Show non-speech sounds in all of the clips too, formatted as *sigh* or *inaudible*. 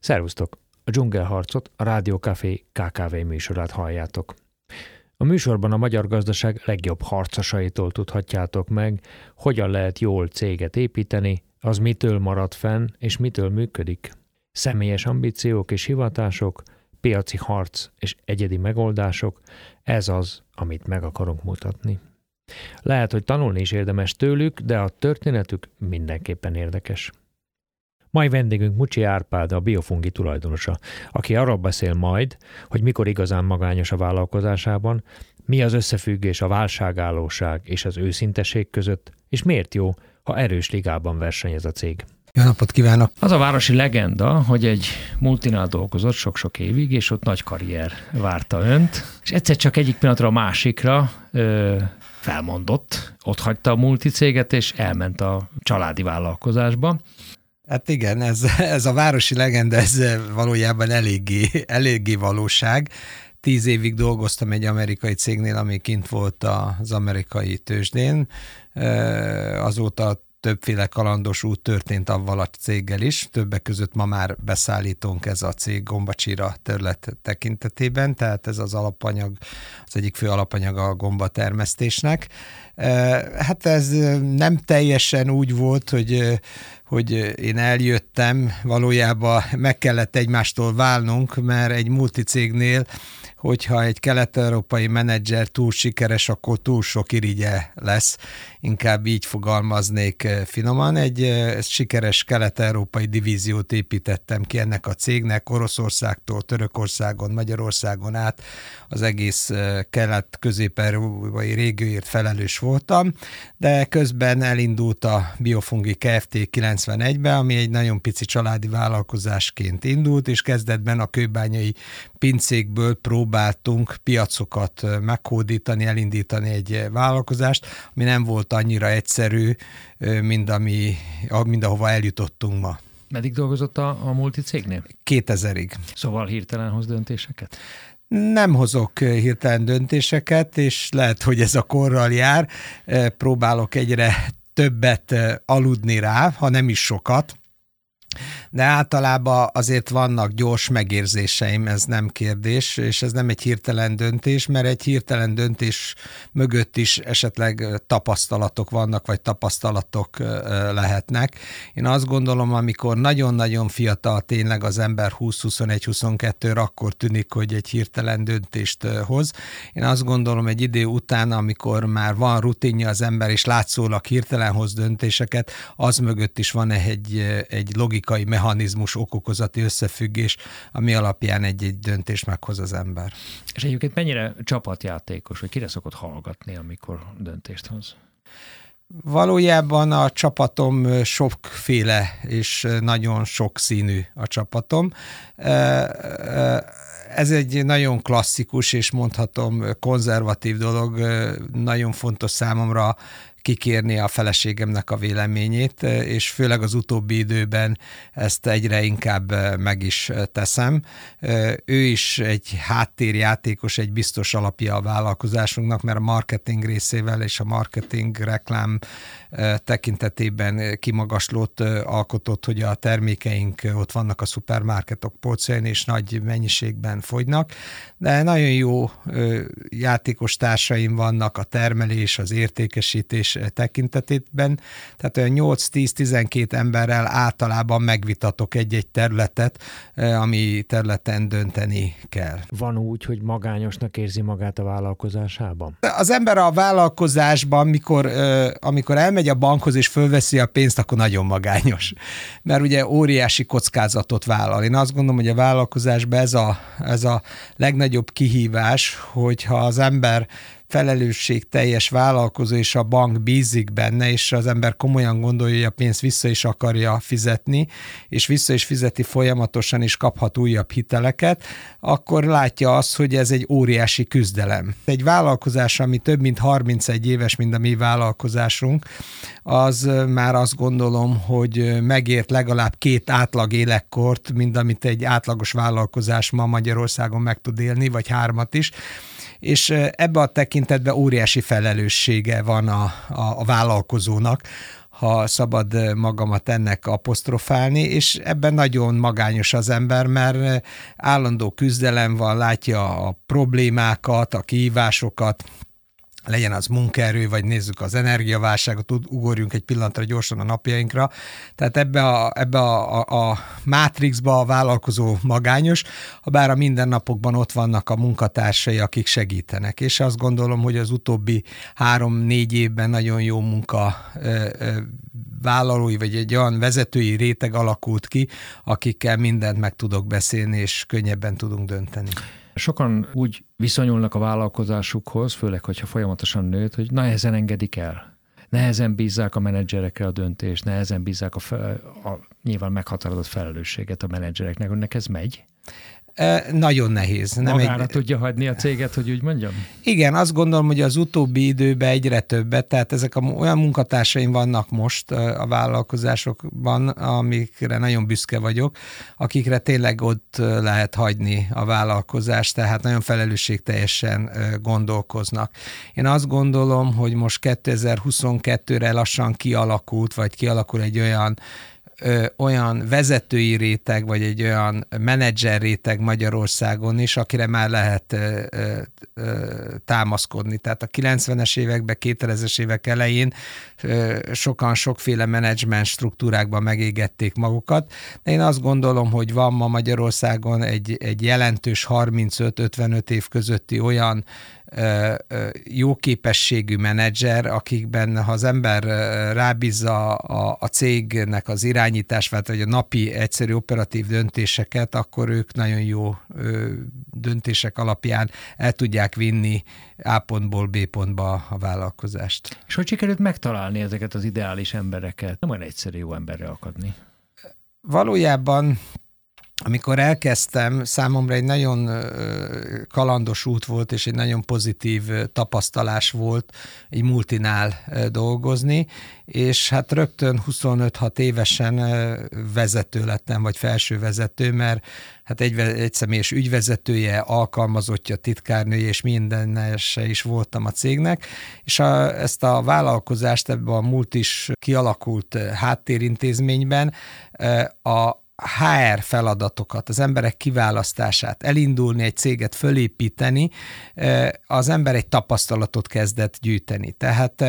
Szervusztok! A dzsungelharcot, a Rádió Café KKV műsorát halljátok. A műsorban a magyar gazdaság legjobb harcosaitól tudhatjátok meg, hogyan lehet jól céget építeni, az mitől marad fenn és mitől működik. Személyes ambíciók és hivatások, piaci harc és egyedi megoldások, ez az, amit meg akarunk mutatni. Lehet, hogy tanulni is érdemes tőlük, de a történetük mindenképpen érdekes. Mai vendégünk Mucsi Árpád, a biofungi tulajdonosa, aki arról beszél majd, hogy mikor igazán magányos a vállalkozásában, mi az összefüggés a válságállóság és az őszinteség között, és miért jó, ha erős ligában versenyez a cég. Jó napot kívánok! Az a városi legenda, hogy egy multinál dolgozott sok-sok évig, és ott nagy karrier várta önt, és egyszer csak egyik pillanatra a másikra ö, felmondott, ott hagyta a multicéget, és elment a családi vállalkozásba. Hát igen, ez, ez a városi legenda, ez valójában eléggé, eléggé valóság. Tíz évig dolgoztam egy amerikai cégnél, ami kint volt az amerikai tőzsdén. Azóta többféle kalandos út történt avval a céggel is, többek között ma már beszállítónk ez a cég gombacsira terület tekintetében, tehát ez az alapanyag, az egyik fő alapanyag a gombatermesztésnek. Hát ez nem teljesen úgy volt, hogy hogy én eljöttem, valójában meg kellett egymástól válnunk, mert egy multicégnél hogyha egy kelet-európai menedzser túl sikeres, akkor túl sok irigye lesz, inkább így fogalmaznék finoman. Egy sikeres kelet-európai divíziót építettem ki ennek a cégnek, Oroszországtól, Törökországon, Magyarországon át az egész kelet-közép-európai régióért felelős voltam, de közben elindult a Biofungi Kft. 91-ben, ami egy nagyon pici családi vállalkozásként indult, és kezdetben a kőbányai pincékből próbáltunk piacokat meghódítani, elindítani egy vállalkozást, ami nem volt annyira egyszerű, mint, ami, mint ahova eljutottunk ma. Meddig dolgozott a, a multicégnél? 2000-ig. Szóval hirtelen hoz döntéseket? Nem hozok hirtelen döntéseket, és lehet, hogy ez a korral jár. Próbálok egyre többet aludni rá, ha nem is sokat, de általában azért vannak gyors megérzéseim, ez nem kérdés, és ez nem egy hirtelen döntés, mert egy hirtelen döntés mögött is esetleg tapasztalatok vannak, vagy tapasztalatok lehetnek. Én azt gondolom, amikor nagyon-nagyon fiatal tényleg az ember 20-21-22, akkor tűnik, hogy egy hirtelen döntést hoz. Én azt gondolom, egy idő után, amikor már van rutinja az ember, és látszólag hirtelen hoz döntéseket, az mögött is van egy, egy logikai mechanizmus, okokozati összefüggés, ami alapján egy-egy döntést meghoz az ember. És egyébként mennyire csapatjátékos, vagy kire szokott hallgatni, amikor döntést hoz? Valójában a csapatom sokféle és nagyon sokszínű a csapatom. Ez egy nagyon klasszikus és mondhatom konzervatív dolog, nagyon fontos számomra kikérni a feleségemnek a véleményét, és főleg az utóbbi időben ezt egyre inkább meg is teszem. Ő is egy háttérjátékos, egy biztos alapja a vállalkozásunknak, mert a marketing részével és a marketing reklám tekintetében kimagaslót alkotott, hogy a termékeink ott vannak a szupermarketok polcain, és nagy mennyiségben fogynak, de nagyon jó játékos társaim vannak a termelés, az értékesítés tekintetében, tehát olyan 8-10-12 emberrel általában megvitatok egy-egy területet, ami területen dönteni kell. Van úgy, hogy magányosnak érzi magát a vállalkozásában? Az ember a vállalkozásban, mikor, amikor elmegy elmegy a bankhoz és fölveszi a pénzt, akkor nagyon magányos. Mert ugye óriási kockázatot vállal. Én azt gondolom, hogy a vállalkozásban ez a, ez a legnagyobb kihívás, hogyha az ember felelősségteljes vállalkozó, és a bank bízik benne, és az ember komolyan gondolja, hogy a pénzt vissza is akarja fizetni, és vissza is fizeti folyamatosan, és kaphat újabb hiteleket, akkor látja azt, hogy ez egy óriási küzdelem. Egy vállalkozás, ami több mint 31 éves, mint a mi vállalkozásunk, az már azt gondolom, hogy megért legalább két átlag életkort, mint amit egy átlagos vállalkozás ma Magyarországon meg tud élni, vagy hármat is és ebbe a tekintetben óriási felelőssége van a, a, a vállalkozónak, ha szabad magamat ennek apostrofálni, és ebben nagyon magányos az ember, mert állandó küzdelem van, látja a problémákat, a kihívásokat, legyen az munkaerő, vagy nézzük az energiaválságot, ugorjunk egy pillanatra gyorsan a napjainkra. Tehát ebbe a, ebbe a, a, a mátrixba a vállalkozó magányos, ha bár a mindennapokban ott vannak a munkatársai, akik segítenek. És azt gondolom, hogy az utóbbi három-négy évben nagyon jó munka ö, ö, vállalói, vagy egy olyan vezetői réteg alakult ki, akikkel mindent meg tudok beszélni, és könnyebben tudunk dönteni. Sokan úgy viszonyulnak a vállalkozásukhoz, főleg, hogyha folyamatosan nőtt, hogy nehezen engedik el. Nehezen bízzák a menedzserekre a döntést, nehezen bízzák a, fel, a nyilván meghatározott felelősséget a menedzsereknek. Önnek ez megy? Nagyon nehéz. Nem Magára egy... tudja hagyni a céget, hogy úgy mondjam? Igen, azt gondolom, hogy az utóbbi időben egyre többet, tehát ezek a, olyan munkatársaim vannak most a vállalkozásokban, amikre nagyon büszke vagyok, akikre tényleg ott lehet hagyni a vállalkozást, tehát nagyon felelősségteljesen gondolkoznak. Én azt gondolom, hogy most 2022-re lassan kialakult, vagy kialakul egy olyan ö, olyan vezetői réteg, vagy egy olyan menedzser réteg Magyarországon is, akire már lehet ö, ö, támaszkodni. Tehát a 90-es években, 2000-es évek elején ö, sokan sokféle menedzsment struktúrákban megégették magukat, de én azt gondolom, hogy van ma Magyarországon egy, egy jelentős 35-55 év közötti olyan jó képességű menedzser, akikben ha az ember rábízza a, a cégnek az irányítását, vagy a napi egyszerű operatív döntéseket, akkor ők nagyon jó döntések alapján el tudják vinni A pontból B pontba a vállalkozást. És hogy sikerült megtalálni ezeket az ideális embereket? Nem olyan egyszerű jó emberre akadni. Valójában amikor elkezdtem, számomra egy nagyon kalandos út volt, és egy nagyon pozitív tapasztalás volt egy multinál dolgozni, és hát rögtön 25-6 évesen vezető lettem, vagy felső vezető, mert hát egy, egy személyes ügyvezetője, alkalmazottja, titkárnője, és minden is voltam a cégnek, és a, ezt a vállalkozást ebben a multis kialakult háttérintézményben a, HR feladatokat, az emberek kiválasztását, elindulni, egy céget fölépíteni, az ember egy tapasztalatot kezdett gyűjteni. Tehát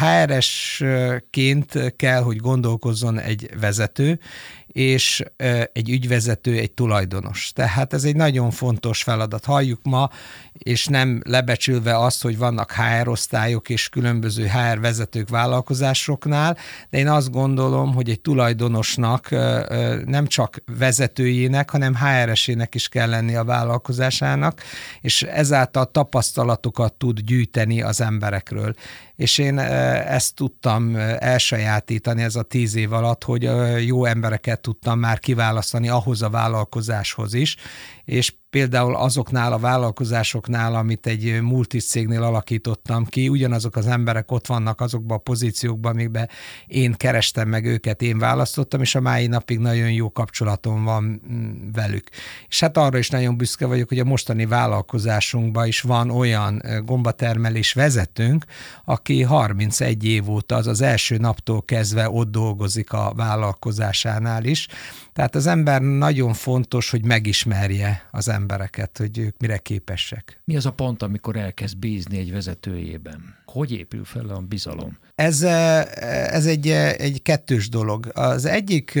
HR-esként kell, hogy gondolkozzon egy vezető, és egy ügyvezető, egy tulajdonos. Tehát ez egy nagyon fontos feladat. Halljuk ma, és nem lebecsülve azt, hogy vannak HR osztályok és különböző HR vezetők vállalkozásoknál, de én azt gondolom, hogy egy tulajdonosnak nem csak vezetőjének, hanem HR-esének is kell lenni a vállalkozásának, és ezáltal tapasztalatokat tud gyűjteni az emberekről és én ezt tudtam elsajátítani ez a tíz év alatt, hogy jó embereket tudtam már kiválasztani ahhoz a vállalkozáshoz is, és például azoknál a vállalkozásoknál, amit egy multicégnél alakítottam ki, ugyanazok az emberek ott vannak azokban a pozíciókban, amikben én kerestem meg őket, én választottam, és a mai napig nagyon jó kapcsolatom van mm, velük. És hát arra is nagyon büszke vagyok, hogy a mostani vállalkozásunkban is van olyan gombatermelés vezetőnk, aki 31 év óta, az az első naptól kezdve ott dolgozik a vállalkozásánál is, tehát az ember nagyon fontos, hogy megismerje az embereket, hogy ők mire képesek. Mi az a pont, amikor elkezd bízni egy vezetőjében? Hogy épül fel a bizalom? Ez, ez egy, egy kettős dolog. Az egyik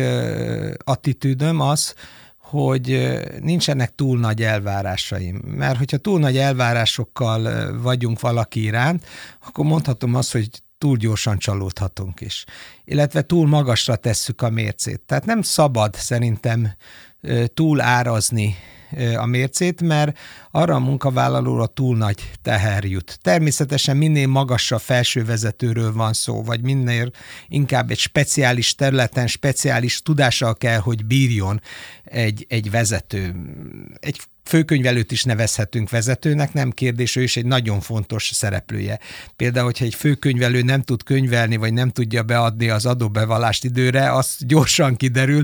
attitűdöm az, hogy nincsenek túl nagy elvárásaim. Mert hogyha túl nagy elvárásokkal vagyunk valaki iránt, akkor mondhatom azt, hogy túl gyorsan csalódhatunk is. Illetve túl magasra tesszük a mércét. Tehát nem szabad szerintem túl árazni a mércét, mert arra a munkavállalóra túl nagy teher jut. Természetesen minél magasabb felsővezetőről van szó, vagy minél inkább egy speciális területen, speciális tudással kell, hogy bírjon egy, egy vezető. Egy főkönyvelőt is nevezhetünk vezetőnek, nem kérdés, ő is egy nagyon fontos szereplője. Például, hogyha egy főkönyvelő nem tud könyvelni, vagy nem tudja beadni az adóbevallást időre, az gyorsan kiderül,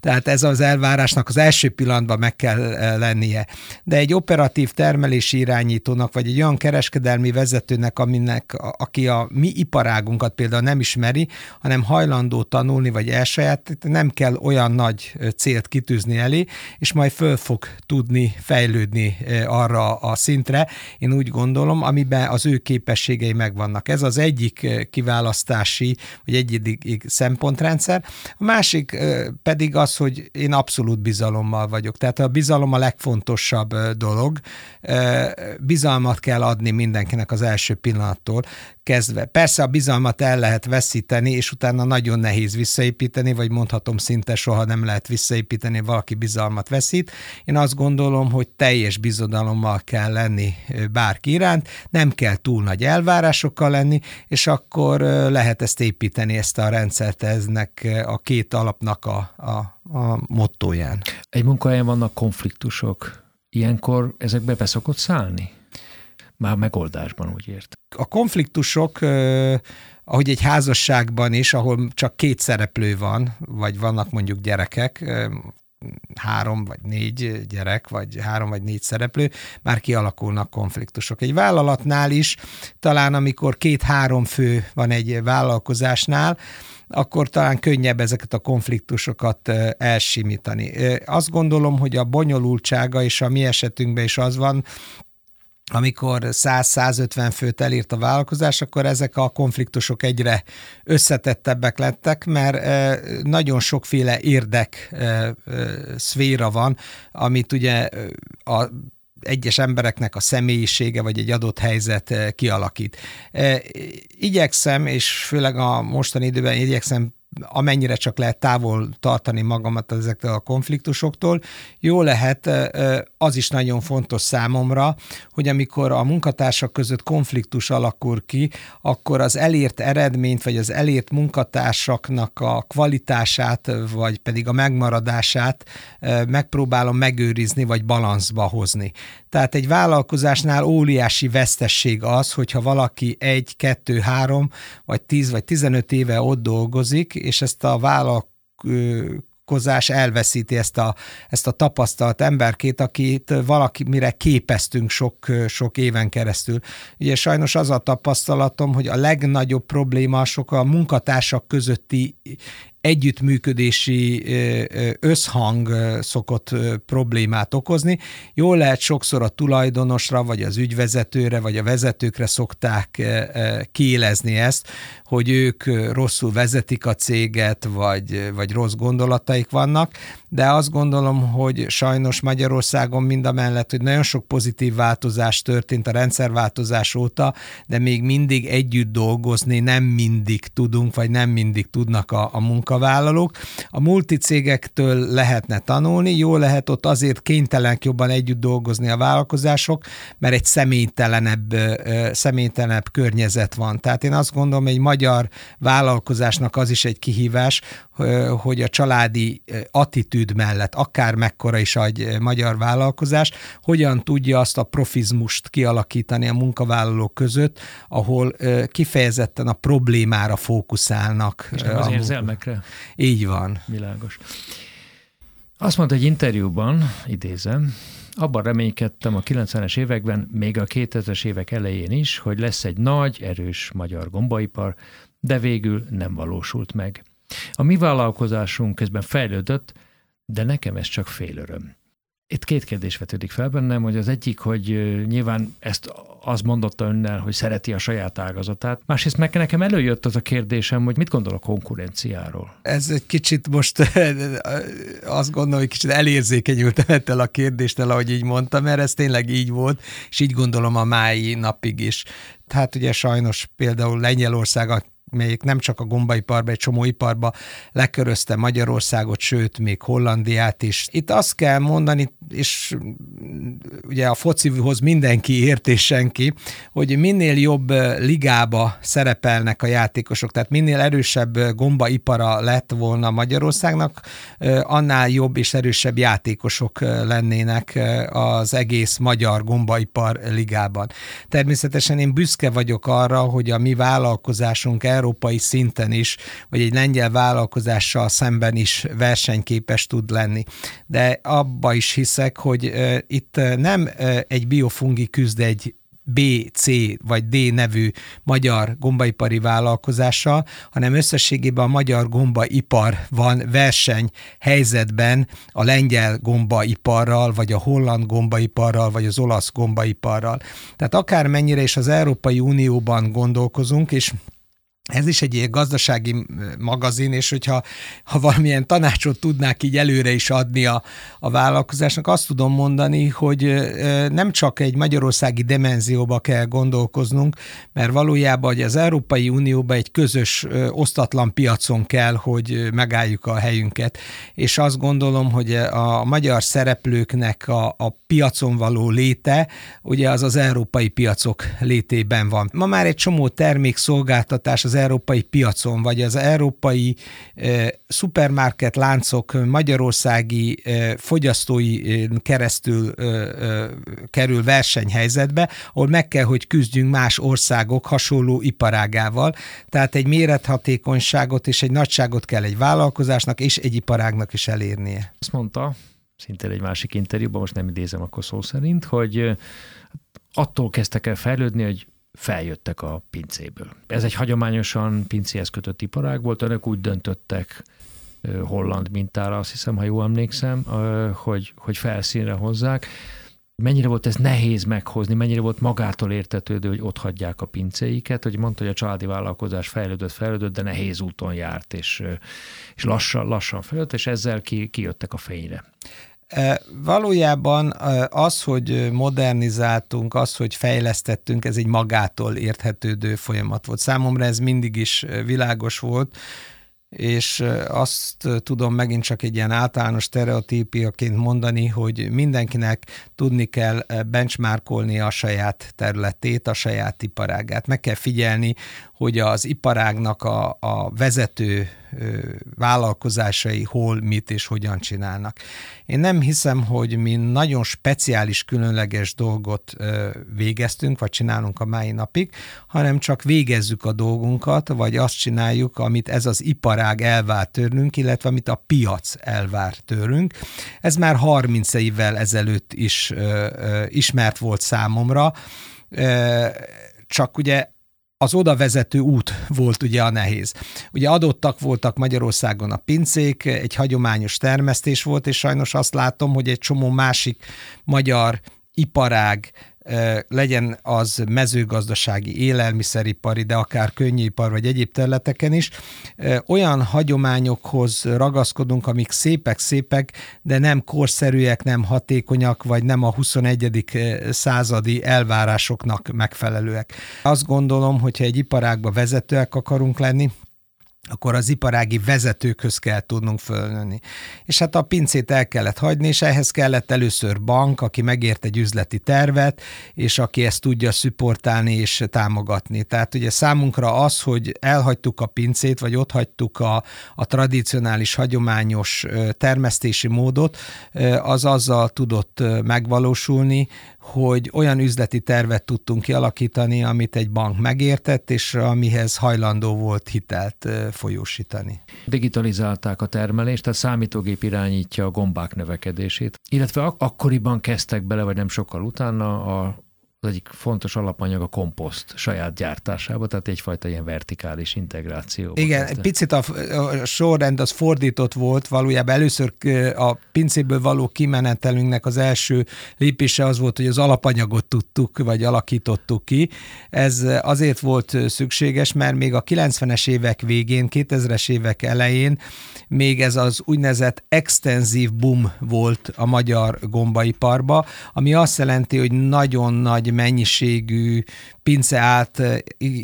tehát ez az elvárásnak az első pillanatban meg kell eh, lennie. De egy operatív termelési irányítónak, vagy egy olyan kereskedelmi vezetőnek, aminek, aki a mi iparágunkat például nem ismeri, hanem hajlandó tanulni, vagy elsaját, nem kell olyan nagy célt kitűzni elé, és majd föl fog tudni fejlődni arra a szintre, én úgy gondolom, amiben az ő képességei megvannak. Ez az egyik kiválasztási, vagy egyik szempontrendszer. A másik pedig az, hogy én abszolút bizalommal vagyok. Tehát a bizalom a legfontosabb dolog. Bizalmat kell adni mindenkinek az első pillanattól kezdve. Persze a bizalmat el lehet veszíteni, és utána nagyon nehéz visszaépíteni, vagy mondhatom szinte soha nem lehet visszaépíteni, valaki bizalmat veszít. Én azt gondolom, hogy teljes bizodalommal kell lenni bárki iránt, nem kell túl nagy elvárásokkal lenni, és akkor lehet ezt építeni, ezt a rendszert eznek a két alapnak a, a, a mottóján. Egy munkahelyen vannak konfliktusok. Ilyenkor ezekbe beszokott szállni? Már megoldásban, úgy ért. A konfliktusok, ahogy egy házasságban is, ahol csak két szereplő van, vagy vannak mondjuk gyerekek, három vagy négy gyerek, vagy három vagy négy szereplő, már kialakulnak konfliktusok. Egy vállalatnál is, talán amikor két-három fő van egy vállalkozásnál, akkor talán könnyebb ezeket a konfliktusokat elsimítani. Azt gondolom, hogy a bonyolultsága és a mi esetünkben is az van, amikor 100-150 főt elírt a vállalkozás, akkor ezek a konfliktusok egyre összetettebbek lettek, mert nagyon sokféle érdek szféra van, amit ugye a egyes embereknek a személyisége vagy egy adott helyzet kialakít. Igyekszem, és főleg a mostani időben igyekszem amennyire csak lehet távol tartani magamat ezektől a konfliktusoktól. Jó lehet, az is nagyon fontos számomra, hogy amikor a munkatársak között konfliktus alakul ki, akkor az elért eredményt, vagy az elért munkatársaknak a kvalitását, vagy pedig a megmaradását megpróbálom megőrizni, vagy balanszba hozni. Tehát egy vállalkozásnál óriási vesztesség az, hogyha valaki egy, kettő, három, vagy tíz, vagy tizenöt éve ott dolgozik, és ezt a vállalkozás elveszíti ezt a, ezt a tapasztalt emberkét, akit valaki mire képeztünk sok, sok éven keresztül. Ugye sajnos az a tapasztalatom, hogy a legnagyobb probléma sok a munkatársak közötti együttműködési összhang szokott problémát okozni. Jól lehet sokszor a tulajdonosra, vagy az ügyvezetőre, vagy a vezetőkre szokták kiélezni ezt, hogy ők rosszul vezetik a céget, vagy, vagy rossz gondolataik vannak, de azt gondolom, hogy sajnos Magyarországon mind a mellett, hogy nagyon sok pozitív változás történt a rendszerváltozás óta, de még mindig együtt dolgozni nem mindig tudunk, vagy nem mindig tudnak a, a munkavállalók. A multicégektől lehetne tanulni, jó lehet ott azért kénytelenek jobban együtt dolgozni a vállalkozások, mert egy személytelenebb, személytelenebb környezet van. Tehát én azt gondolom, egy magyar vállalkozásnak az is egy kihívás, hogy a családi attitűd mellett, akár mekkora is egy magyar vállalkozás, hogyan tudja azt a profizmust kialakítani a munkavállalók között, ahol kifejezetten a problémára fókuszálnak. És nem az érzelmekre? Így van. Világos. Azt mondta egy interjúban, idézem, abban reménykedtem a 90-es években, még a 2000-es évek elején is, hogy lesz egy nagy, erős magyar gombaipar, de végül nem valósult meg. A mi vállalkozásunk közben fejlődött, de nekem ez csak fél öröm. Itt két kérdés vetődik fel bennem, hogy az egyik, hogy nyilván ezt az mondotta önnel, hogy szereti a saját ágazatát. Másrészt meg nekem előjött az a kérdésem, hogy mit gondol a konkurenciáról? Ez egy kicsit most *laughs* azt gondolom, hogy kicsit elérzékenyültem ettől a kérdéstől, ahogy így mondtam, mert ez tényleg így volt, és így gondolom a mái napig is. Tehát ugye sajnos például Lengyelország melyik nem csak a gombaiparba, egy csomó iparba lekörözte Magyarországot, sőt, még Hollandiát is. Itt azt kell mondani, és ugye a focihoz mindenki ért és senki, hogy minél jobb ligába szerepelnek a játékosok, tehát minél erősebb gombaipara lett volna Magyarországnak, annál jobb és erősebb játékosok lennének az egész magyar gombaipar ligában. Természetesen én büszke vagyok arra, hogy a mi vállalkozásunk európai szinten is, vagy egy lengyel vállalkozással szemben is versenyképes tud lenni. De abba is hiszek, hogy itt nem egy biofungi küzd egy B, C vagy D nevű magyar gombaipari vállalkozással, hanem összességében a magyar gombaipar van verseny helyzetben a lengyel gombaiparral, vagy a holland gombaiparral, vagy az olasz gombaiparral. Tehát akármennyire is az Európai Unióban gondolkozunk, és ez is egy ilyen gazdasági magazin, és hogyha ha valamilyen tanácsot tudnák így előre is adni a, a vállalkozásnak, azt tudom mondani, hogy nem csak egy magyarországi dimenzióba kell gondolkoznunk, mert valójában hogy az Európai Unióban egy közös osztatlan piacon kell, hogy megálljuk a helyünket, és azt gondolom, hogy a magyar szereplőknek a, a piacon való léte, ugye az az európai piacok létében van. Ma már egy csomó termékszolgáltatás az az európai piacon, vagy az európai e, szupermarket láncok magyarországi e, fogyasztói keresztül e, kerül versenyhelyzetbe, ahol meg kell, hogy küzdjünk más országok hasonló iparágával. Tehát egy mérethatékonyságot és egy nagyságot kell egy vállalkozásnak és egy iparágnak is elérnie. Azt mondta, szintén egy másik interjúban, most nem idézem akkor szó szerint, hogy attól kezdtek el fejlődni, hogy feljöttek a pincéből. Ez egy hagyományosan pincéhez kötött iparág volt, önök úgy döntöttek holland mintára, azt hiszem, ha jól emlékszem, hogy, hogy felszínre hozzák. Mennyire volt ez nehéz meghozni, mennyire volt magától értetődő, hogy ott hagyják a pincéiket, hogy mondta, hogy a családi vállalkozás fejlődött, fejlődött, de nehéz úton járt, és, és lassan, lassan fejlődött, és ezzel ki, kijöttek a fényre. Valójában az, hogy modernizáltunk, az, hogy fejlesztettünk, ez egy magától érthetődő folyamat volt. Számomra ez mindig is világos volt, és azt tudom megint csak egy ilyen általános stereotípiaként mondani, hogy mindenkinek tudni kell benchmarkolni a saját területét, a saját iparágát. Meg kell figyelni, hogy az iparágnak a, a vezető vállalkozásai hol, mit és hogyan csinálnak. Én nem hiszem, hogy mi nagyon speciális, különleges dolgot végeztünk, vagy csinálunk a mai napig, hanem csak végezzük a dolgunkat, vagy azt csináljuk, amit ez az iparág elvár tőlünk, illetve amit a piac elvár tőlünk. Ez már 30 évvel ezelőtt is ismert volt számomra, csak ugye az oda vezető út volt ugye a nehéz. Ugye adottak voltak Magyarországon a pincék, egy hagyományos termesztés volt, és sajnos azt látom, hogy egy csomó másik magyar iparág legyen az mezőgazdasági, élelmiszeripari, de akár könnyűipar vagy egyéb területeken is, olyan hagyományokhoz ragaszkodunk, amik szépek-szépek, de nem korszerűek, nem hatékonyak, vagy nem a 21. századi elvárásoknak megfelelőek. Azt gondolom, hogyha egy iparágba vezetőek akarunk lenni, akkor az iparági vezetőkhöz kell tudnunk fölnőni. És hát a pincét el kellett hagyni, és ehhez kellett először bank, aki megért egy üzleti tervet, és aki ezt tudja szüportálni és támogatni. Tehát ugye számunkra az, hogy elhagytuk a pincét, vagy ott hagytuk a, a tradicionális, hagyományos termesztési módot, az azzal tudott megvalósulni, hogy olyan üzleti tervet tudtunk kialakítani, amit egy bank megértett, és amihez hajlandó volt hitelt folyósítani. Digitalizálták a termelést, tehát számítógép irányítja a gombák növekedését, illetve ak- akkoriban kezdtek bele, vagy nem sokkal utána a az egyik fontos alapanyag a komposzt saját gyártásába, tehát egyfajta ilyen vertikális integráció. Igen, egy picit a, a sorrend az fordított volt, valójában először a pincéből való kimenetelünknek az első lépése az volt, hogy az alapanyagot tudtuk, vagy alakítottuk ki. Ez azért volt szükséges, mert még a 90-es évek végén, 2000-es évek elején még ez az úgynevezett extenzív boom volt a magyar gombaiparba, ami azt jelenti, hogy nagyon nagy mennyiségű pince állt,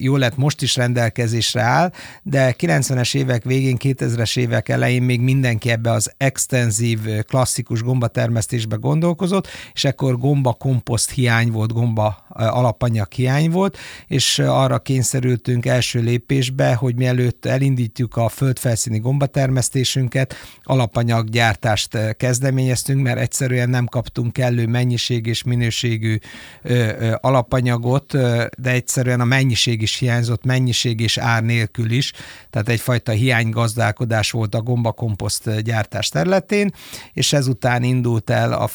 jó lett most is rendelkezésre áll, de 90-es évek végén, 2000-es évek elején még mindenki ebbe az extenzív, klasszikus gombatermesztésbe gondolkozott, és ekkor gomba komposzt hiány volt, gomba alapanyag hiány volt, és arra kényszerültünk első lépésbe, hogy mielőtt elindítjuk a földfelszíni gombatermesztésünket, alapanyaggyártást kezdeményeztünk, mert egyszerűen nem kaptunk kellő mennyiség és minőségű alapanyagot, de egyszerűen a mennyiség is hiányzott, mennyiség és ár nélkül is, tehát egyfajta hiánygazdálkodás volt a gombakomposzt gyártás területén, és ezután indult el a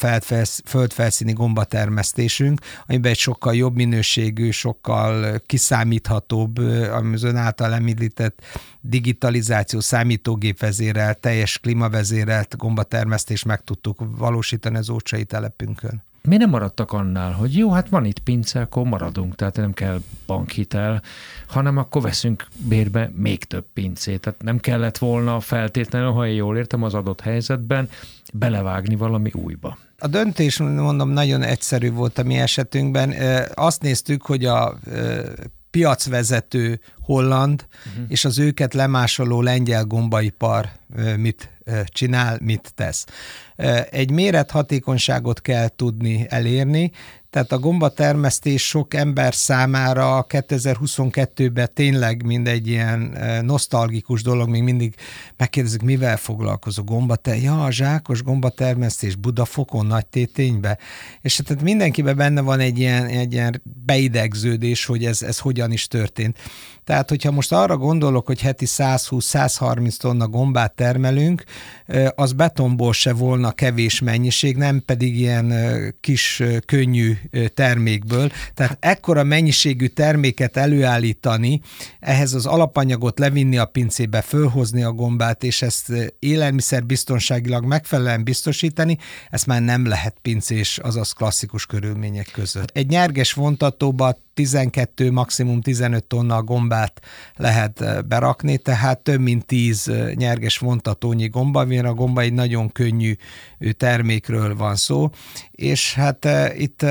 földfelszíni gombatermesztésünk, amiben egy sokkal jobb minőségű, sokkal kiszámíthatóbb, az ön által említett digitalizáció, számítógépvezérelt, teljes klímavezérelt gombatermesztést meg tudtuk valósítani az ócsai telepünkön mi nem maradtak annál, hogy jó, hát van itt pince, akkor maradunk, tehát nem kell bankhitel, hanem akkor veszünk bérbe még több pincét. Tehát nem kellett volna feltétlenül, ha én jól értem az adott helyzetben, belevágni valami újba. A döntés, mondom, nagyon egyszerű volt a mi esetünkben. Azt néztük, hogy a piacvezető holland uh-huh. és az őket lemásoló lengyel gombaipar mit csinál, mit tesz. Egy mérethatékonyságot kell tudni elérni, tehát a gombatermesztés sok ember számára 2022-ben tényleg mind egy ilyen nosztalgikus dolog, még mindig megkérdezik, mivel foglalkozó gombater, ja, a zsákos gombatermesztés Budafokon, nagy téténybe, és tehát mindenkiben benne van egy ilyen, egy ilyen beidegződés, hogy ez, ez hogyan is történt. Tehát, hogyha most arra gondolok, hogy heti 120-130 tonna gombát termelünk, az betonból se volna kevés mennyiség, nem pedig ilyen kis, könnyű termékből. Tehát ekkora mennyiségű terméket előállítani, ehhez az alapanyagot levinni a pincébe, fölhozni a gombát, és ezt élelmiszer biztonságilag megfelelően biztosítani, ezt már nem lehet pincés, azaz klasszikus körülmények között. Egy nyerges vontatóba 12, maximum 15 tonna gombát lehet berakni, tehát több mint 10 nyerges vontatónyi gomba, mivel a gomba egy nagyon könnyű termékről van szó, és hát itt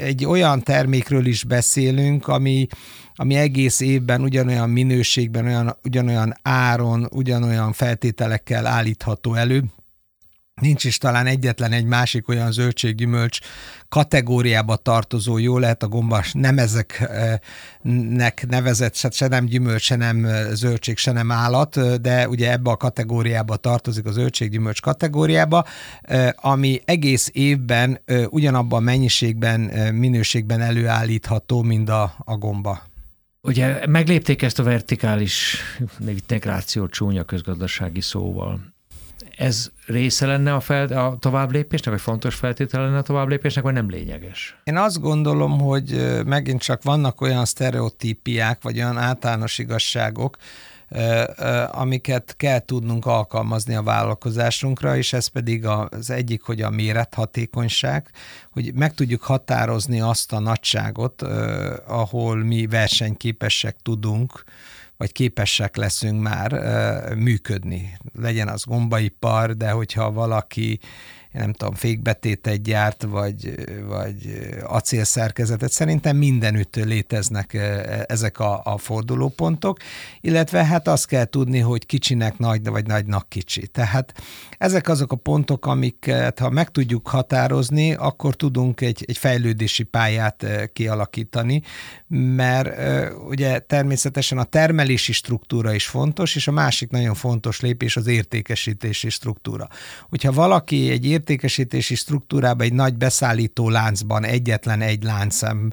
egy olyan termékről is beszélünk, ami ami egész évben ugyanolyan minőségben, olyan, ugyanolyan áron, ugyanolyan feltételekkel állítható elő, Nincs is talán egyetlen egy másik olyan zöldséggyümölcs kategóriába tartozó, jó lehet a gombas nem ezeknek nevezett, se, se nem gyümölcs, se nem zöldség, se nem állat, de ugye ebbe a kategóriába tartozik a zöldséggyümölcs kategóriába, ami egész évben ugyanabban a mennyiségben, minőségben előállítható, mint a, a gomba. Ugye meglépték ezt a vertikális integráció csúnya közgazdasági szóval ez része lenne a, fel, a továbblépésnek, vagy fontos feltétele lenne a továbblépésnek, vagy nem lényeges? Én azt gondolom, hogy megint csak vannak olyan sztereotípiák, vagy olyan általános igazságok, amiket kell tudnunk alkalmazni a vállalkozásunkra, és ez pedig az egyik, hogy a mérethatékonyság, hogy meg tudjuk határozni azt a nagyságot, ahol mi versenyképesek tudunk, vagy képesek leszünk már működni. Legyen az gombaipar, de hogyha valaki nem tudom, fékbetétet gyárt, vagy, vagy acélszerkezetet. Szerintem mindenütt léteznek ezek a, a fordulópontok, illetve hát azt kell tudni, hogy kicsinek nagy, vagy nagynak kicsi. Tehát ezek azok a pontok, amiket ha meg tudjuk határozni, akkor tudunk egy, egy fejlődési pályát kialakítani, mert ugye természetesen a termelési struktúra is fontos, és a másik nagyon fontos lépés az értékesítési struktúra. Hogyha valaki egy értékesítési struktúrában, egy nagy beszállító láncban egyetlen egy láncem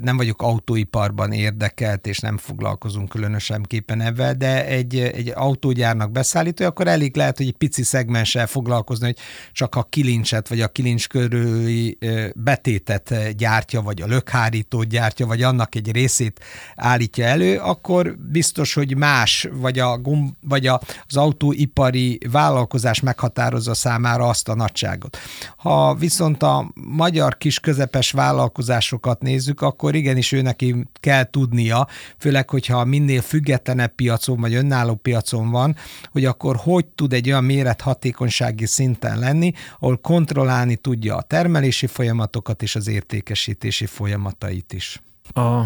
nem vagyok autóiparban érdekelt, és nem foglalkozunk különösenképpen ebben, de egy, egy autógyárnak beszállítója, akkor elég lehet, hogy egy pici szegmenssel foglalkozni, hogy csak a kilincset, vagy a kilincs körüli betétet gyártja, vagy a lökhárítót gyártja, vagy annak egy részét állítja elő, akkor biztos, hogy más, vagy, a, vagy a, az autóipari vállalkozás meghatározza számára azt a nagyságot. Ha viszont a magyar kis közepes vállalkozásokat piacokat nézzük, akkor igenis ő neki kell tudnia, főleg, hogyha minél függetlenebb piacon vagy önálló piacon van, hogy akkor hogy tud egy olyan méret hatékonysági szinten lenni, ahol kontrollálni tudja a termelési folyamatokat és az értékesítési folyamatait is. A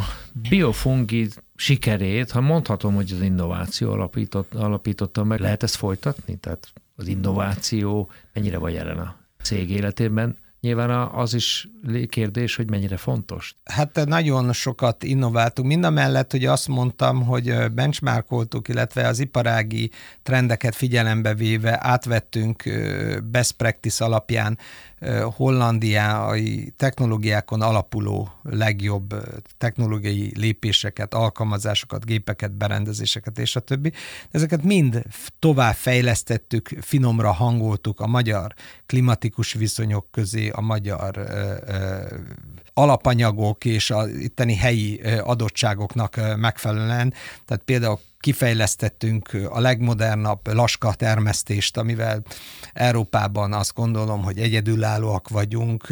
biofungi sikerét, ha mondhatom, hogy az innováció alapított, alapította meg, lehet ezt folytatni? Tehát az innováció mennyire vagy jelen a cég életében? Nyilván az is kérdés, hogy mennyire fontos. Hát nagyon sokat innováltunk. Mind a mellett, hogy azt mondtam, hogy benchmarkoltuk, illetve az iparági trendeket figyelembe véve átvettünk best practice alapján hollandiai technológiákon alapuló legjobb technológiai lépéseket, alkalmazásokat, gépeket, berendezéseket és a többi. Ezeket mind tovább fejlesztettük, finomra hangoltuk a magyar klimatikus viszonyok közé, a magyar alapanyagok és a itteni helyi adottságoknak megfelelően. Tehát például kifejlesztettünk a legmodernabb laska termesztést, amivel Európában azt gondolom, hogy egyedülállóak vagyunk.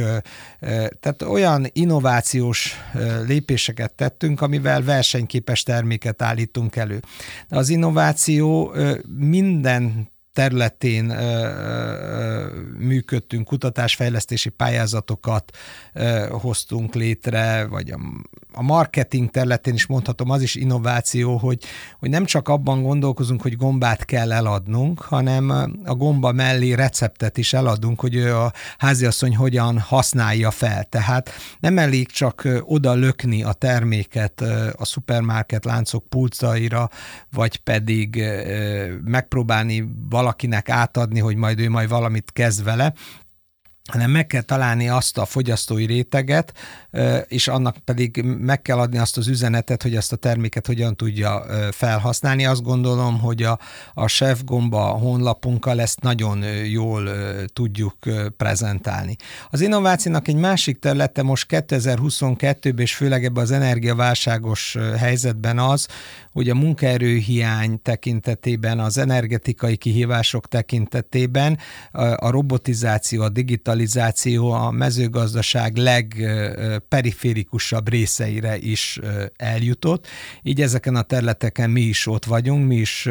Tehát olyan innovációs lépéseket tettünk, amivel versenyképes terméket állítunk elő. Az innováció minden területén működtünk, kutatásfejlesztési pályázatokat hoztunk létre, vagy a, marketing területén is mondhatom, az is innováció, hogy, hogy nem csak abban gondolkozunk, hogy gombát kell eladnunk, hanem a gomba mellé receptet is eladunk, hogy a háziasszony hogyan használja fel. Tehát nem elég csak oda lökni a terméket a szupermarket láncok pulcaira, vagy pedig megpróbálni valakinek átadni, hogy majd ő majd valamit kezd vele, hanem meg kell találni azt a fogyasztói réteget, és annak pedig meg kell adni azt az üzenetet, hogy ezt a terméket hogyan tudja felhasználni. Azt gondolom, hogy a, a Chef Gomba honlapunkkal ezt nagyon jól tudjuk prezentálni. Az innovációnak egy másik területe most 2022-ben, és főleg ebben az energiaválságos helyzetben az, hogy a munkaerőhiány tekintetében, az energetikai kihívások tekintetében a robotizáció, a digitalizáció a mezőgazdaság legperiférikusabb részeire is eljutott. Így ezeken a területeken mi is ott vagyunk, mi is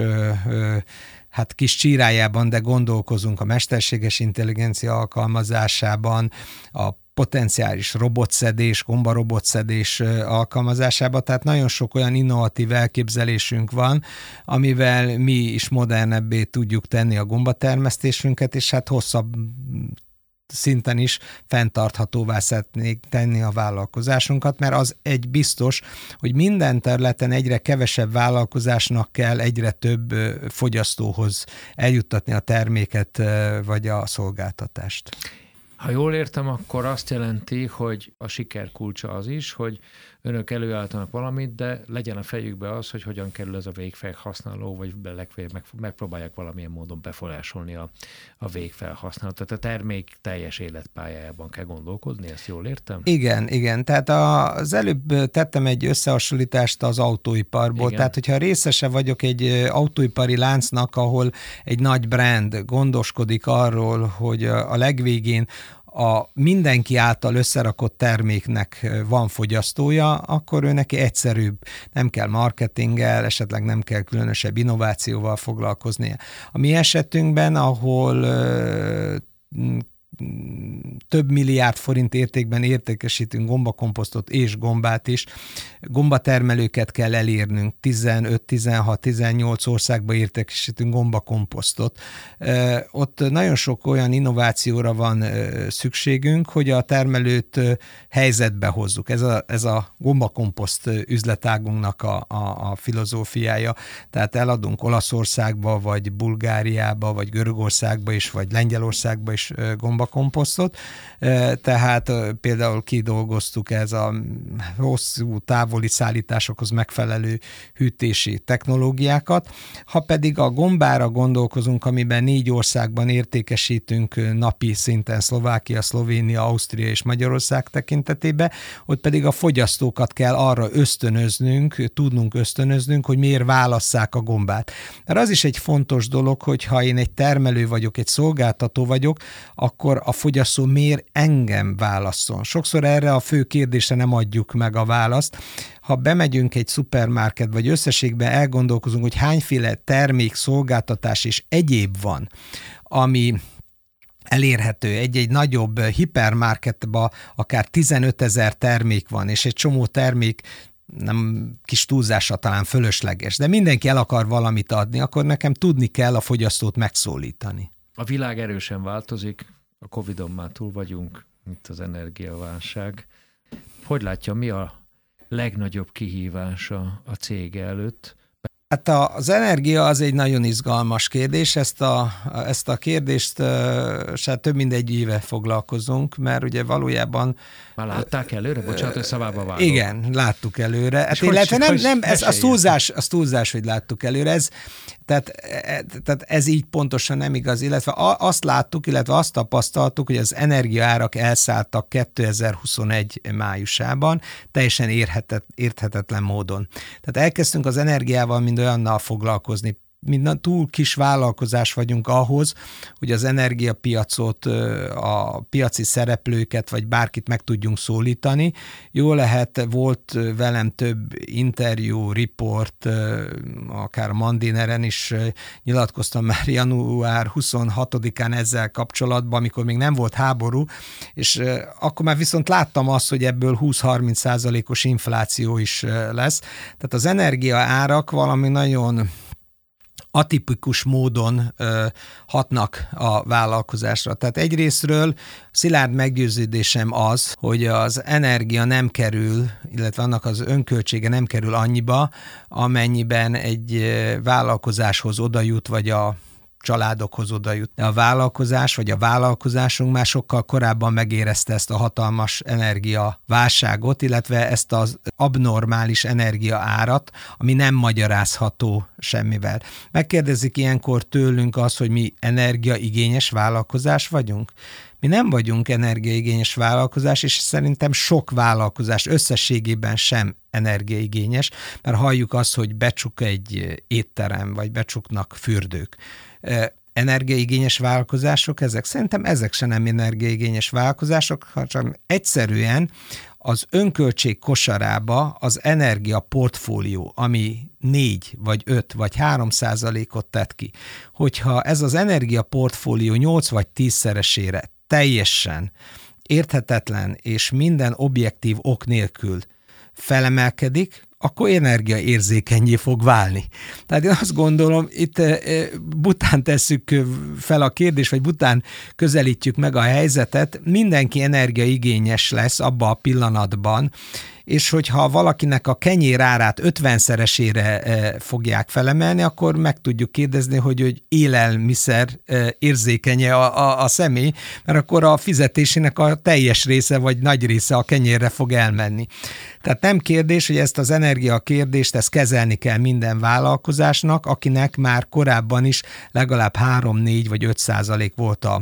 hát kis csírájában, de gondolkozunk a mesterséges intelligencia alkalmazásában, a potenciális robotszedés, gombarobotszedés alkalmazásába, tehát nagyon sok olyan innovatív elképzelésünk van, amivel mi is modernebbé tudjuk tenni a gombatermesztésünket, és hát hosszabb szinten is fenntarthatóvá szeretnék tenni a vállalkozásunkat, mert az egy biztos, hogy minden területen egyre kevesebb vállalkozásnak kell egyre több fogyasztóhoz eljuttatni a terméket vagy a szolgáltatást. Ha jól értem, akkor azt jelenti, hogy a siker kulcsa az is, hogy önök előállítanak valamit, de legyen a fejükbe az, hogy hogyan kerül ez a végfelhasználó, vagy legfeljebb meg, megpróbálják valamilyen módon befolyásolni a, a végfelhasználót. Tehát a termék teljes életpályájában kell gondolkodni, ezt jól értem? Igen, igen. Tehát az előbb tettem egy összehasonlítást az autóiparból. Igen. Tehát, hogyha részese vagyok egy autóipari láncnak, ahol egy nagy brand gondoskodik arról, hogy a legvégén a mindenki által összerakott terméknek van fogyasztója, akkor ő neki egyszerűbb, nem kell marketinggel, esetleg nem kell különösebb innovációval foglalkoznia. A mi esetünkben, ahol több milliárd forint értékben értékesítünk gombakomposztot és gombát is. Gombatermelőket kell elérnünk, 15, 16, 18 országba értékesítünk gombakomposztot. Ott nagyon sok olyan innovációra van szükségünk, hogy a termelőt helyzetbe hozzuk. Ez a, ez a gombakomposzt üzletágunknak a, a, a filozófiája. Tehát eladunk Olaszországba, vagy Bulgáriába, vagy Görögországba is, vagy Lengyelországba is gomba komposztot, tehát például kidolgoztuk ez a hosszú távoli szállításokhoz megfelelő hűtési technológiákat. Ha pedig a gombára gondolkozunk, amiben négy országban értékesítünk napi szinten Szlovákia, Szlovénia, Ausztria és Magyarország tekintetében, ott pedig a fogyasztókat kell arra ösztönöznünk, tudnunk ösztönöznünk, hogy miért válasszák a gombát. Mert az is egy fontos dolog, hogy ha én egy termelő vagyok, egy szolgáltató vagyok, akkor akkor a fogyasztó miért engem válaszol? Sokszor erre a fő kérdésre nem adjuk meg a választ. Ha bemegyünk egy szupermarket, vagy összességben elgondolkozunk, hogy hányféle termék, szolgáltatás és egyéb van, ami elérhető. Egy-egy nagyobb hipermarketba akár 15 ezer termék van, és egy csomó termék nem kis túlzása talán fölösleges, de mindenki el akar valamit adni, akkor nekem tudni kell a fogyasztót megszólítani. A világ erősen változik, a Covid-on már túl vagyunk, itt az energiaválság. Hogy látja, mi a legnagyobb kihívása a cég előtt? Hát az energia az egy nagyon izgalmas kérdés, ezt a, ezt a kérdést se több mint egy éve foglalkozunk, mert ugye valójában... Már látták előre? Bocsánat, hogy szavába vágok. Igen, láttuk előre. Hát illetve nem, nem, ez az túlzás, az túlzás, hogy láttuk előre. Ez, tehát, e, tehát ez így pontosan nem igaz, illetve azt láttuk, illetve azt tapasztaltuk, hogy az energiaárak elszálltak 2021 májusában, teljesen érhetet, érthetetlen módon. Tehát elkezdtünk az energiával mind olyannal foglalkozni, minden túl kis vállalkozás vagyunk ahhoz, hogy az energiapiacot, a piaci szereplőket, vagy bárkit meg tudjunk szólítani. Jó lehet, volt velem több interjú, riport, akár Mandineren is nyilatkoztam már január 26-án ezzel kapcsolatban, amikor még nem volt háború, és akkor már viszont láttam azt, hogy ebből 20-30 százalékos infláció is lesz. Tehát az energia árak valami nagyon atipikus módon ö, hatnak a vállalkozásra. Tehát egyrésztről szilárd meggyőződésem az, hogy az energia nem kerül, illetve annak az önköltsége nem kerül annyiba, amennyiben egy vállalkozáshoz oda jut, vagy a családokhoz oda jutni. A vállalkozás vagy a vállalkozásunk már sokkal korábban megérezte ezt a hatalmas energia válságot, illetve ezt az abnormális energia árat, ami nem magyarázható semmivel. Megkérdezik ilyenkor tőlünk azt, hogy mi energiaigényes vállalkozás vagyunk? Mi nem vagyunk energiaigényes vállalkozás, és szerintem sok vállalkozás összességében sem energiaigényes, mert halljuk azt, hogy becsuk egy étterem, vagy becsuknak fürdők energiaigényes vállalkozások ezek? Szerintem ezek se nem energiaigényes vállalkozások, hanem egyszerűen az önköltség kosarába az energia portfólió, ami 4 vagy 5 vagy 3 százalékot tett ki, hogyha ez az energia portfólió 8 vagy 10 szeresére teljesen érthetetlen és minden objektív ok nélkül felemelkedik, akkor energiaérzékenyé fog válni. Tehát én azt gondolom, itt eh, eh, bután tesszük fel a kérdést, vagy bután közelítjük meg a helyzetet, mindenki energiaigényes lesz abba a pillanatban, és hogyha valakinek a kenyér árát 50-szeresére e, fogják felemelni, akkor meg tudjuk kérdezni, hogy, hogy élelmiszer e, érzékenye a, a, a személy, mert akkor a fizetésének a teljes része vagy nagy része a kenyérre fog elmenni. Tehát nem kérdés, hogy ezt az energia kérdést, ezt kezelni kell minden vállalkozásnak, akinek már korábban is legalább 3, 4 vagy 5 százalék volt a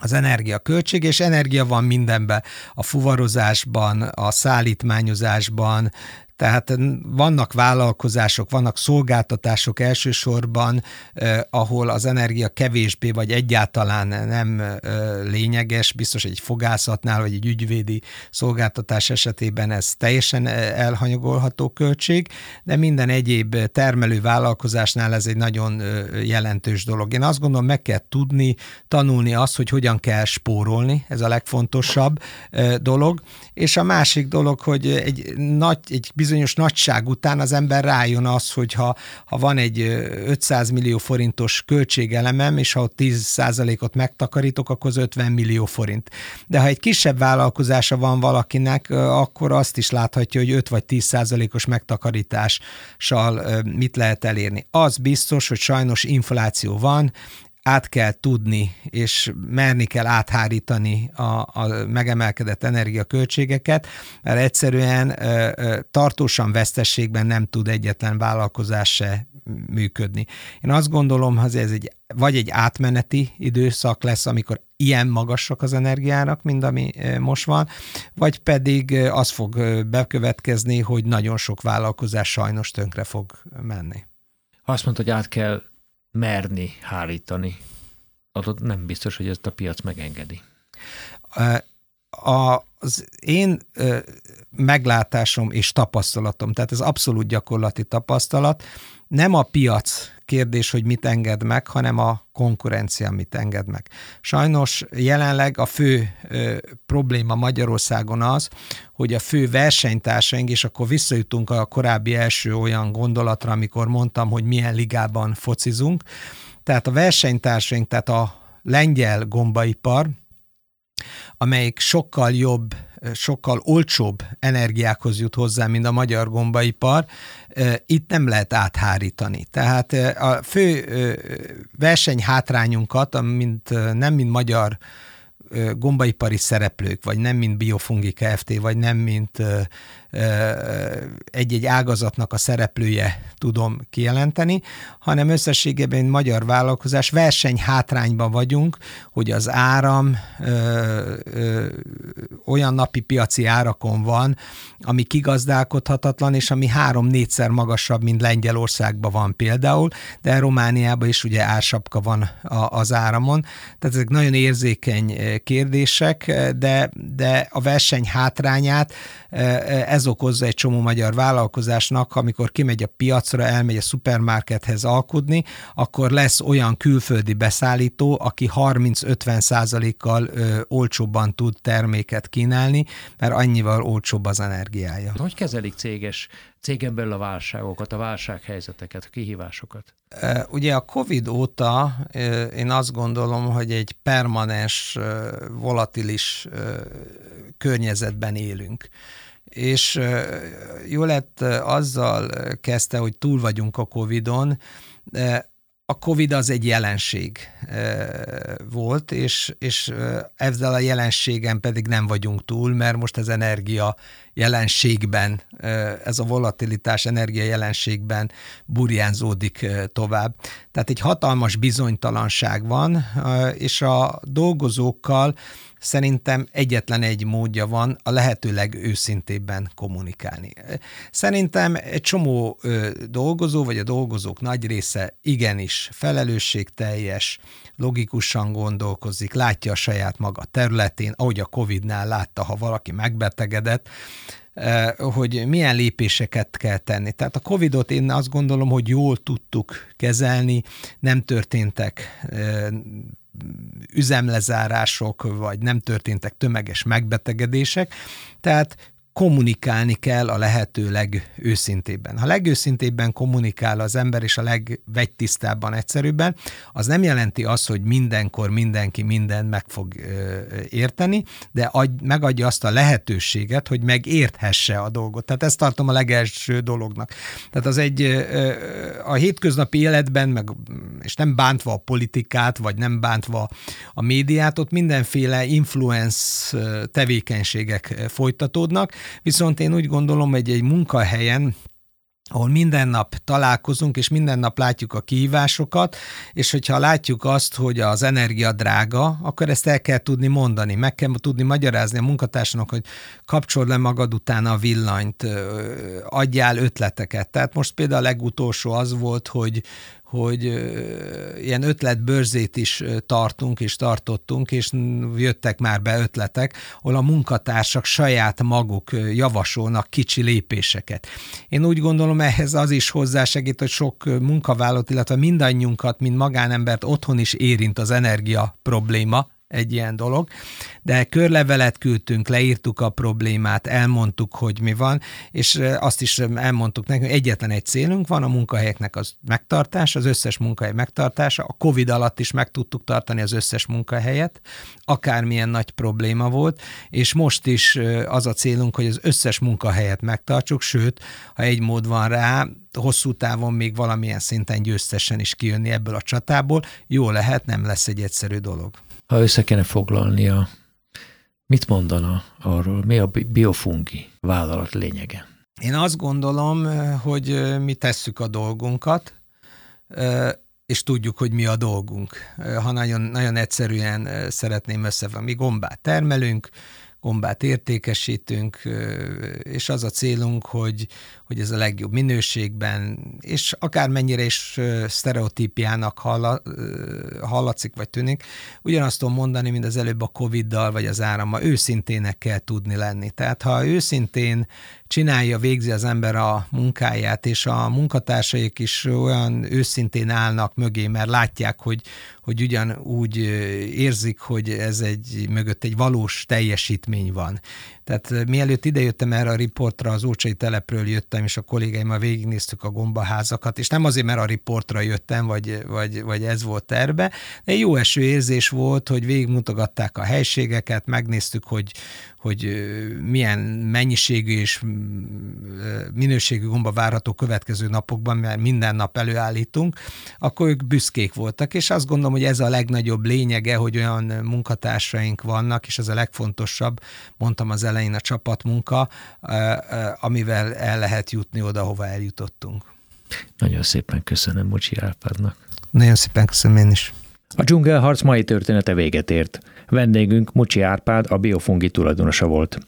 az energia költség, és energia van mindenben, a fuvarozásban, a szállítmányozásban, tehát vannak vállalkozások, vannak szolgáltatások elsősorban, eh, ahol az energia kevésbé vagy egyáltalán nem eh, lényeges, biztos egy fogászatnál vagy egy ügyvédi szolgáltatás esetében ez teljesen elhanyagolható költség, de minden egyéb termelő vállalkozásnál ez egy nagyon jelentős dolog. Én azt gondolom, meg kell tudni, tanulni azt, hogy hogyan kell spórolni, ez a legfontosabb dolog, és a másik dolog, hogy egy nagy, egy bizonyos nagyság után az ember rájön az, hogy ha, ha van egy 500 millió forintos költségelemem, és ha ott 10 ot megtakarítok, akkor az 50 millió forint. De ha egy kisebb vállalkozása van valakinek, akkor azt is láthatja, hogy 5 vagy 10 százalékos megtakarítással mit lehet elérni. Az biztos, hogy sajnos infláció van, át kell tudni, és merni kell áthárítani a, a megemelkedett energiaköltségeket, mert egyszerűen ö, ö, tartósan vesztességben nem tud egyetlen vállalkozás se működni. Én azt gondolom, hogy ez egy, vagy egy átmeneti időszak lesz, amikor ilyen magasak az energiának, mint ami most van, vagy pedig az fog bekövetkezni, hogy nagyon sok vállalkozás sajnos tönkre fog menni. Azt mondta, hogy át kell merni hárítani, adott nem biztos, hogy ezt a piac megengedi. A, az én meglátásom és tapasztalatom, tehát ez abszolút gyakorlati tapasztalat, nem a piac kérdés, hogy mit enged meg, hanem a konkurencia mit enged meg. Sajnos jelenleg a fő ö, probléma Magyarországon az, hogy a fő versenytársaink, és akkor visszajutunk a korábbi első olyan gondolatra, amikor mondtam, hogy milyen ligában focizunk, tehát a versenytársaink, tehát a lengyel gombaipar, amelyik sokkal jobb, sokkal olcsóbb energiákhoz jut hozzá, mint a magyar gombaipar, itt nem lehet áthárítani. Tehát a fő versenyhátrányunkat, mint, nem mint magyar gombaipari szereplők, vagy nem mint Biofungi Kft., vagy nem mint egy-egy ágazatnak a szereplője tudom kijelenteni, hanem összességében magyar vállalkozás versenyhátrányban vagyunk, hogy az áram ö, ö, olyan napi piaci árakon van, ami kigazdálkodhatatlan, és ami három-négyszer magasabb, mint Lengyelországban van például, de Romániában is ugye ársapka van a, az áramon. Tehát ezek nagyon érzékeny kérdések, de, de a verseny hátrányát ez okozza egy csomó magyar vállalkozásnak, amikor kimegy a piacra, elmegy a szupermarkethez alkudni, akkor lesz olyan külföldi beszállító, aki 30-50 százalékkal olcsóbban tud terméket kínálni, mert annyival olcsóbb az energiája. Hogy kezelik céges cégen belül a válságokat, a válsághelyzeteket, a kihívásokat? Ugye a COVID óta én azt gondolom, hogy egy permanens, volatilis környezetben élünk és jó lett azzal kezdte, hogy túl vagyunk a Covid-on, a Covid az egy jelenség volt, és, és ezzel a jelenségen pedig nem vagyunk túl, mert most az energia jelenségben, ez a volatilitás energia jelenségben burjánzódik tovább. Tehát egy hatalmas bizonytalanság van, és a dolgozókkal Szerintem egyetlen egy módja van a lehető legőszintébben kommunikálni. Szerintem egy csomó dolgozó, vagy a dolgozók nagy része igenis felelősségteljes, logikusan gondolkozik, látja a saját maga területén, ahogy a Covid-nál látta, ha valaki megbetegedett, hogy milyen lépéseket kell tenni. Tehát a Covid-ot én azt gondolom, hogy jól tudtuk kezelni, nem történtek üzemlezárások, vagy nem történtek tömeges megbetegedések, tehát kommunikálni kell a lehető legőszintébben. Ha legőszintébben kommunikál az ember, és a legvegytisztábban, egyszerűbben, az nem jelenti azt, hogy mindenkor mindenki mindent meg fog érteni, de adj, megadja azt a lehetőséget, hogy megérthesse a dolgot. Tehát ezt tartom a legelső dolognak. Tehát az egy a hétköznapi életben, meg, és nem bántva a politikát, vagy nem bántva a médiát, ott mindenféle influence tevékenységek folytatódnak, Viszont én úgy gondolom, hogy egy munkahelyen ahol minden nap találkozunk, és minden nap látjuk a kihívásokat, és hogyha látjuk azt, hogy az energia drága, akkor ezt el kell tudni mondani, meg kell tudni magyarázni a munkatársnak, hogy kapcsold le magad utána a villanyt, adjál ötleteket. Tehát most például a legutolsó az volt, hogy, hogy ilyen ötletbörzét is tartunk és tartottunk, és jöttek már be ötletek, ahol a munkatársak saját maguk javasolnak kicsi lépéseket. Én úgy gondolom, ehhez az is hozzásegít, hogy sok munkavállalat, illetve mindannyiunkat, mint magánembert otthon is érint az energia probléma, egy ilyen dolog, de körlevelet küldtünk, leírtuk a problémát, elmondtuk, hogy mi van, és azt is elmondtuk nekünk, egyetlen egy célunk van, a munkahelyeknek az megtartás, az összes munkahely megtartása, a Covid alatt is meg tudtuk tartani az összes munkahelyet, akármilyen nagy probléma volt, és most is az a célunk, hogy az összes munkahelyet megtartsuk, sőt, ha egy mód van rá, hosszú távon még valamilyen szinten győztesen is kijönni ebből a csatából, jó lehet, nem lesz egy egyszerű dolog. Ha össze kéne foglalnia, mit mondana arról, mi a biofungi vállalat lényege? Én azt gondolom, hogy mi tesszük a dolgunkat, és tudjuk, hogy mi a dolgunk. Ha nagyon, nagyon egyszerűen szeretném összevenni, mi gombát termelünk, gombát értékesítünk, és az a célunk, hogy, hogy ez a legjobb minőségben, és akármennyire is sztereotípiának halla, hallatszik vagy tűnik, ugyanazt tudom mondani, mint az előbb a Covid-dal vagy az árammal, őszintének kell tudni lenni. Tehát ha őszintén csinálja, végzi az ember a munkáját, és a munkatársaik is olyan őszintén állnak mögé, mert látják, hogy, hogy ugyanúgy érzik, hogy ez egy mögött egy valós teljesítmény van. Tehát mielőtt idejöttem erre a riportra, az Ócsai telepről jöttem, és a kollégáimmal végignéztük a gombaházakat, és nem azért, mert a riportra jöttem, vagy, vagy, vagy ez volt terve, de jó eső érzés volt, hogy végigmutogatták a helységeket, megnéztük, hogy, hogy milyen mennyiségű és minőségű gomba várható következő napokban, mert minden nap előállítunk, akkor ők büszkék voltak, és azt gondolom, hogy ez a legnagyobb lényege, hogy olyan munkatársaink vannak, és ez a legfontosabb, mondtam az elején a csapatmunka, amivel el lehet jutni oda, hova eljutottunk. Nagyon szépen köszönöm Mocsi Árpádnak. Nagyon szépen köszönöm én is. A dzsungelharc mai története véget ért. Vendégünk Mucsi Árpád, a Biofungi tulajdonosa volt.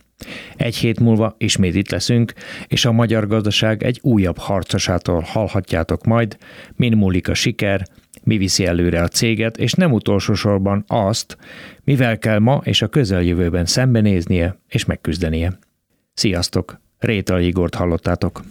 Egy hét múlva ismét itt leszünk, és a magyar gazdaság egy újabb harcosától hallhatjátok majd, min múlik a siker, mi viszi előre a céget, és nem utolsó sorban azt, mivel kell ma és a közeljövőben szembenéznie és megküzdenie. Sziasztok! Rétal Igort hallottátok.